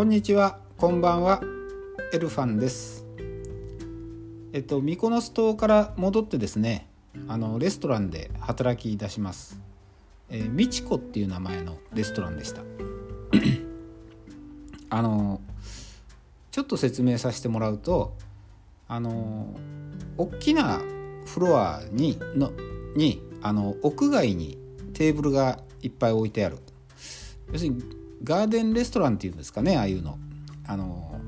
こんにちは、こんばんは、エルファンです。えっと、ミコノス島から戻ってですね、あのレストランで働き出します。えー、みちこっていう名前のレストランでした。あのちょっと説明させてもらうと、あの大きなフロアにのにあの屋外にテーブルがいっぱい置いてある要するにガーデンレストランっていうんですかねああいうの。あの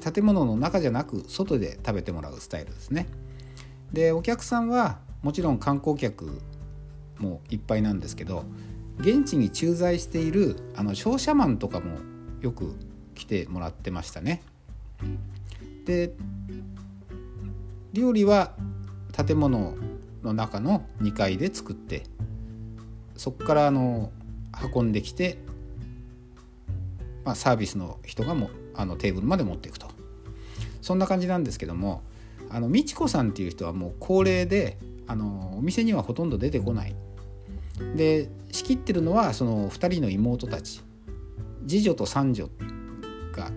建物の中じゃなく外で食べてもらうスタイルですね。でお客さんはもちろん観光客もいっぱいなんですけど現地に駐在しているあの商社マンとかもよく来てもらってましたね。で料理は建物の中の2階で作ってそこからあの運んできて、まあ、サービスの人がもあのテーブルまで持っていくと。そんな感じなんですけどもあの美智子さんっていう人はもう高齢であのお店にはほとんど出てこない。で仕切ってるのはその2人の妹たち。次女と三女が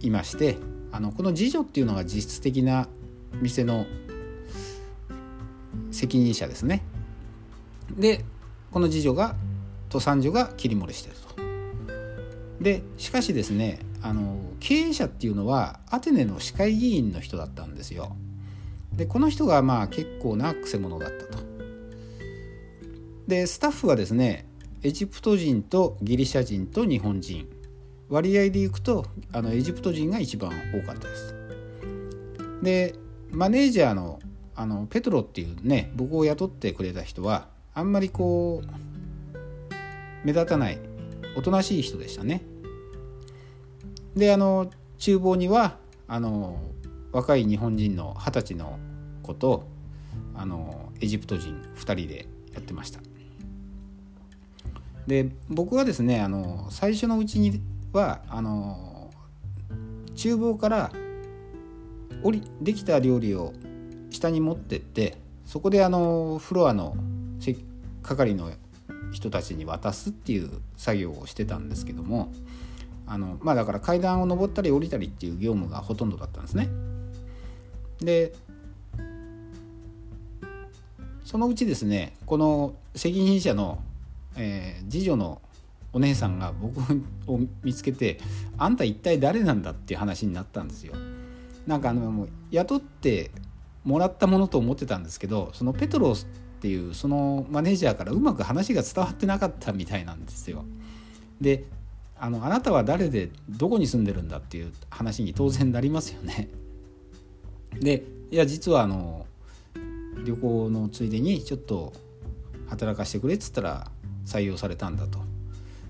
いましてあのこの次女っていうのが実質的な店の責任者ですね。でこの次女がと三女が切り盛りしてると。でしかしですねあの経営者っていうのはアテネの市会議員の人だったんですよ。でこの人がまあ結構なくせ者だったと。でスタッフはですねエジプト人とギリシャ人と日本人。割合でいくとあのエジプト人が一番多かったです。でマネージャーのあのペトロっていうね僕を雇ってくれた人はあんまりこう目立たないおとなしい人でしたね。であの厨房にはあの若い日本人の二十歳の子とあのエジプト人2人でやってました。で僕はですねあの最初のうちにはあの厨房から降りできた料理を下に持ってってそこであのフロアの係の人たちに渡すっていう作業をしてたんですけどもあのまあだから階段を上ったり降りたりっていう業務がほとんどだったんですね。でそのうちですねこの責任者の、えー、次女のお姉さんが僕を見つけて「あんた一体誰なんだ?」っていう話になったんですよ。なんかあのもう雇ってもらったものと思ってたんですけどそのペトロスっていうそのマネージャーからうまく話が伝わってなかったみたいなんですよ。であのあなたは誰でどこに住んでるんだっていう話に当然なりますよね。でいや実はあの旅行のついでにちょっと働かしてくれっつったら採用されたんだと。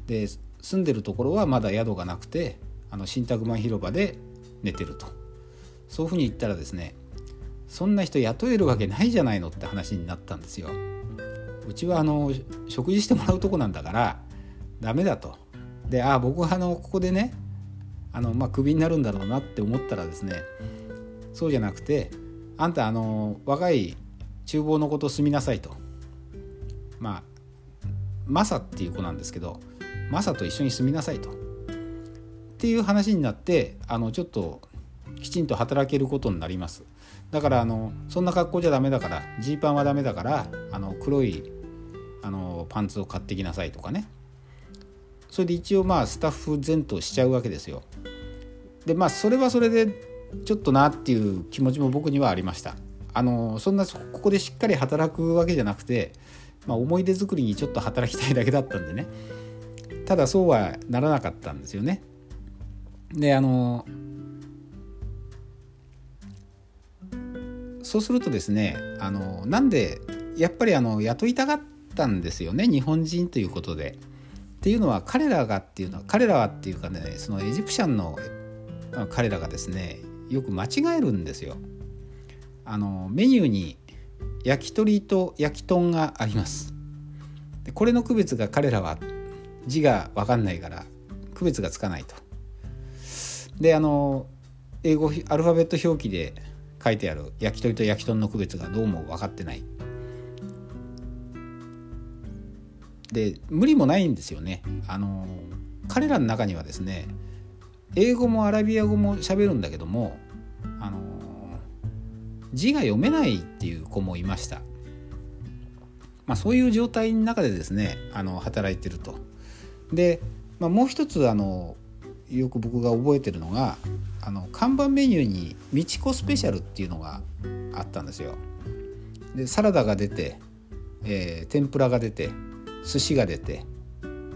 で住んでるところはまだ宿がなくてあの新宅前広場で寝てるとそういうふうに言ったらですねそんな人雇えるわけないじゃないのって話になったんですよ。うちはあの食事してもらうとこなんだからダメだと。でああ僕はあのここでねあのまあクビになるんだろうなって思ったらですねそうじゃなくてあんたあの若い厨房の子と住みなさいと。まあマサっていう子なんですけどマサと一緒に住みなさいと。っていう話になってあのちょっときちんと働けることになります。だからあのそんな格好じゃダメだからジーパンはダメだからあの黒いあのパンツを買ってきなさいとかね。それで一応まあスタッフ全頭しちゃうわけですよ。でまあそれはそれでちょっとなっていう気持ちも僕にはありました。あのそんなここでしっかり働くわけじゃなくて、まあ、思い出作りにちょっと働きたいだけだったんでね。ただそうはならなかったんですよね。であのそうするとですねあのなんでやっぱりあの雇いたがったんですよね日本人ということで。っていうのは彼らがっていうのは彼らはっていうかねそのエジプシャンの彼らがですねよく間違えるんですよ。あのメニューに焼き鳥と焼き豚があります。でこれの区別が彼らは字が分かんないから区別がつかないと。であの英語アルファベット表記で書いてある焼き鳥と焼き豚の区別がどうも分かってない。で無理もないんですよね。あの彼らの中にはですね英語もアラビア語も喋るんだけどもあの字が読めないっていう子もいました。まあ、そういう状態の中でですねあの働いてると。で、まあ、もう一つあのよく僕が覚えてるのがあの看板メニューに「みちこスペシャル」っていうのがあったんですよ。でサラダが出て、えー、天ぷらが出て寿司が出て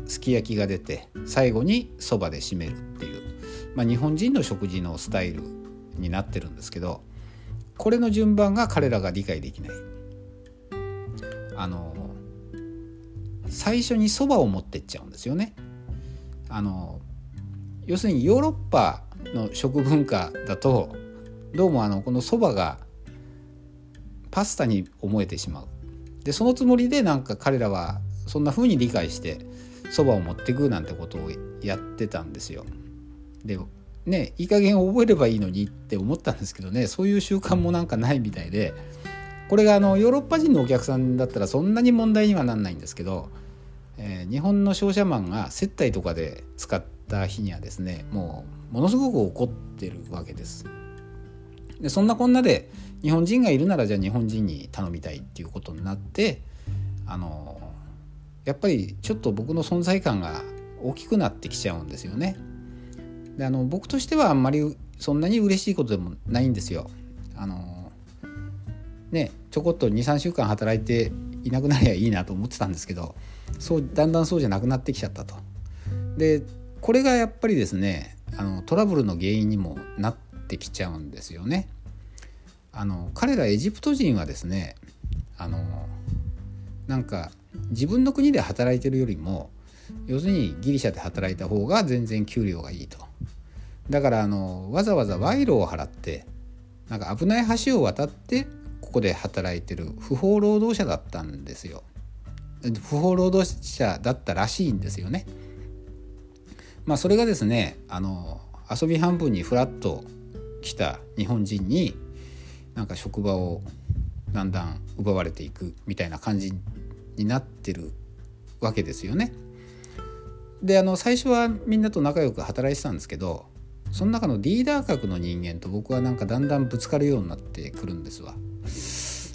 すき焼きが出て最後にそばで締めるっていう、まあ、日本人の食事のスタイルになってるんですけどこれの順番が彼らが理解できない。あの最初にそばを持ってっちゃうんですよね。あの要するにヨーロッパの食文化だとどうもあのこのそばがパスタに思えてしまう。でそのつもりでなんか彼らはそんな風に理解してそばを持ってくなんてことをやってたんですよ。でねいい加減覚えればいいのにって思ったんですけどねそういう習慣もなんかないみたいでこれがあのヨーロッパ人のお客さんだったらそんなに問題にはなんないんですけど、えー、日本の商社マンが接待とかで使ってた日にはですねもうものすごく怒ってるわけです。でそんなこんなで日本人がいるならじゃあ日本人に頼みたいっていうことになってあのやっぱりちょっと僕の存在感が大きくなってきちゃうんですよね。であの僕としてはあんまりそんなに嬉しいことでもないんですよ。あのねちょこっと23週間働いていなくなりゃいいなと思ってたんですけどそうだんだんそうじゃなくなってきちゃったと。でこれがやっぱりですねあのトラブルの原因にもなってきちゃうんですよね。あの彼らエジプト人はですねあのなんか自分の国で働いてるよりも要するにギリシャで働いた方が全然給料がいいと。だからあのわざわざ賄賂を払ってなんか危ない橋を渡ってここで働いてる不法労働者だったんですよ。不法労働者だったらしいんですよね。まあそれがですねあの遊び半分にフラッと来た日本人になんか職場をだんだん奪われていくみたいな感じになってるわけですよね。であの最初はみんなと仲良く働いてたんですけどその中のリーダー格の人間と僕はなんかだんだんぶつかるようになってくるんですわ。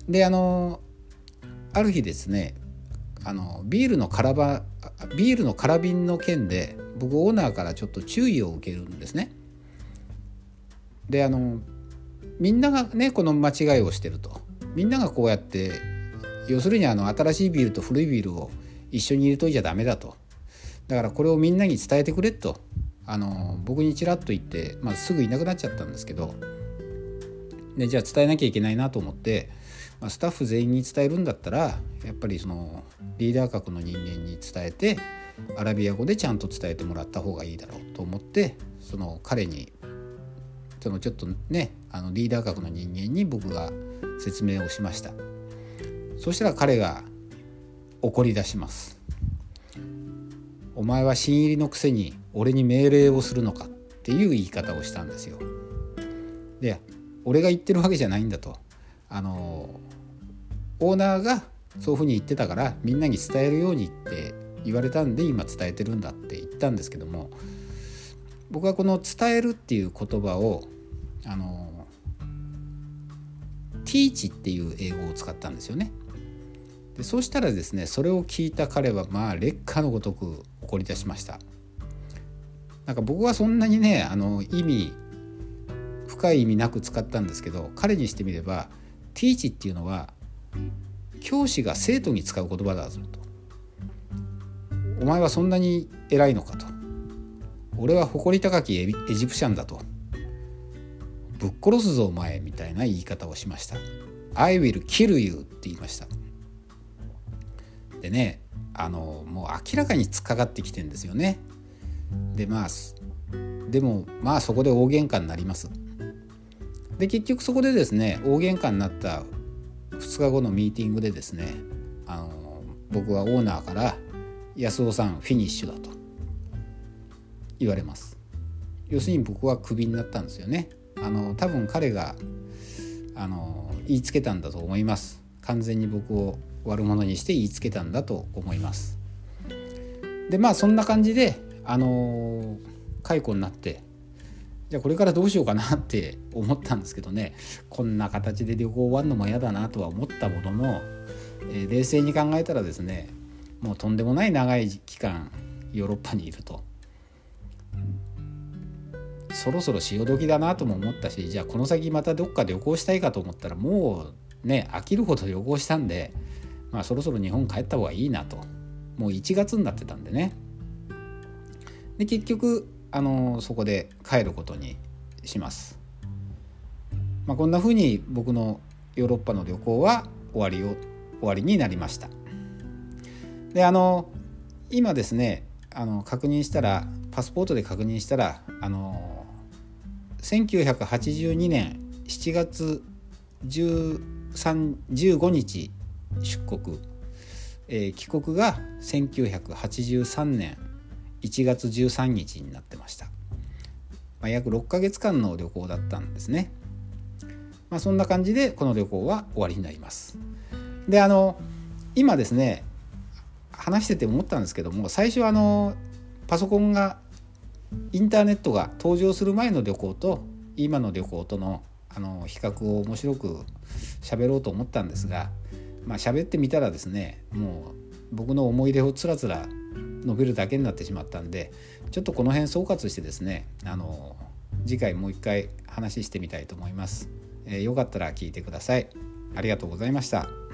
であのある日ですねあのビールの空ばビールの空瓶の件で僕オーナーからちょっと注意を受けるんですね。であのみんながねこの間違いをしてると。みんながこうやって要するにあの新しいビールと古いビールを一緒に入れといちゃダメだと。だからこれをみんなに伝えてくれと。あの僕にちらっと言って、まあ、すぐいなくなっちゃったんですけど。でじゃあ伝えなきゃいけないなと思って、まあ、スタッフ全員に伝えるんだったらやっぱりそのリーダー格の人間に伝えてアラビア語でちゃんと伝えてもらった方がいいだろうと思ってその彼にそのちょっとねあのリーダー格の人間に僕が説明をしました。そしたら彼が怒り出します。お前は新入りのくせに俺に命令をするのかっていう言い方をしたんですよ。で俺が言ってるわけじゃないんだと。あのオーナーがそういうふうに言ってたからみんなに伝えるようにって言われたんで今伝えてるんだって言ったんですけども僕はこの「伝える」っていう言葉をあの「teach」っていう英語を使ったんですよね。でそうしたらですねそれを聞いた彼はまあ劣化のごとく怒り出しましたなんか僕はそんなにねあの意味深い意味なく使ったんですけど彼にしてみれば teach っていうのは教師が生徒に使う言葉だぞとお前はそんなに偉いのかと俺は誇り高きエジプシャンだとぶっ殺すぞお前みたいな言い方をしました I will kill you って言いましたでねあのもう明らかに突っかかってきてんですよね。でまあでもまあそこで大喧嘩になります。で結局そこでですね大喧嘩になった2日後のミーティングでですねあの僕はオーナーから「安尾さんフィニッシュだ」と言われます。要するに僕はクビになったんですよね。あの多分彼があの言いつけたんだと思います。完全に僕を悪者にして言いつけたんだと思います。でまあそんな感じであの解雇になってじゃあこれからどうしようかなって思ったんですけどねこんな形で旅行終わるのも嫌だなとは思ったものの、えー、冷静に考えたらですねもうとんでもない長い期間ヨーロッパにいると。そろそろ潮時だなとも思ったしじゃあこの先またどっか旅行したいかと思ったらもうね飽きるほど旅行したんで、まあ、そろそろ日本帰った方がいいなともう1月になってたんでねで結局あのそこで帰ることにします。まあ、こんな風に僕のヨーロッパの旅行は終わりを終わりになりました。であの今ですねあの確認したらパスポートで確認したらあの1982年7月15日出国、えー、帰国が1983年1月13日になってました、まあ、約6ヶ月間の旅行だったんですね、まあ、そんな感じでこの旅行は終わりになります。であの今ですね話してて思ったんですけども最初あのパソコンがインターネットが登場する前の旅行と今の旅行とのあの比較を面白く喋ろうと思ったんですがまあ喋ってみたらですねもう僕の思い出をつらつら述べるだけになってしまったんでちょっとこの辺総括してですねあの次回もう一回話してみたいと思います、えー、よかったら聞いてください。ありがとうございました。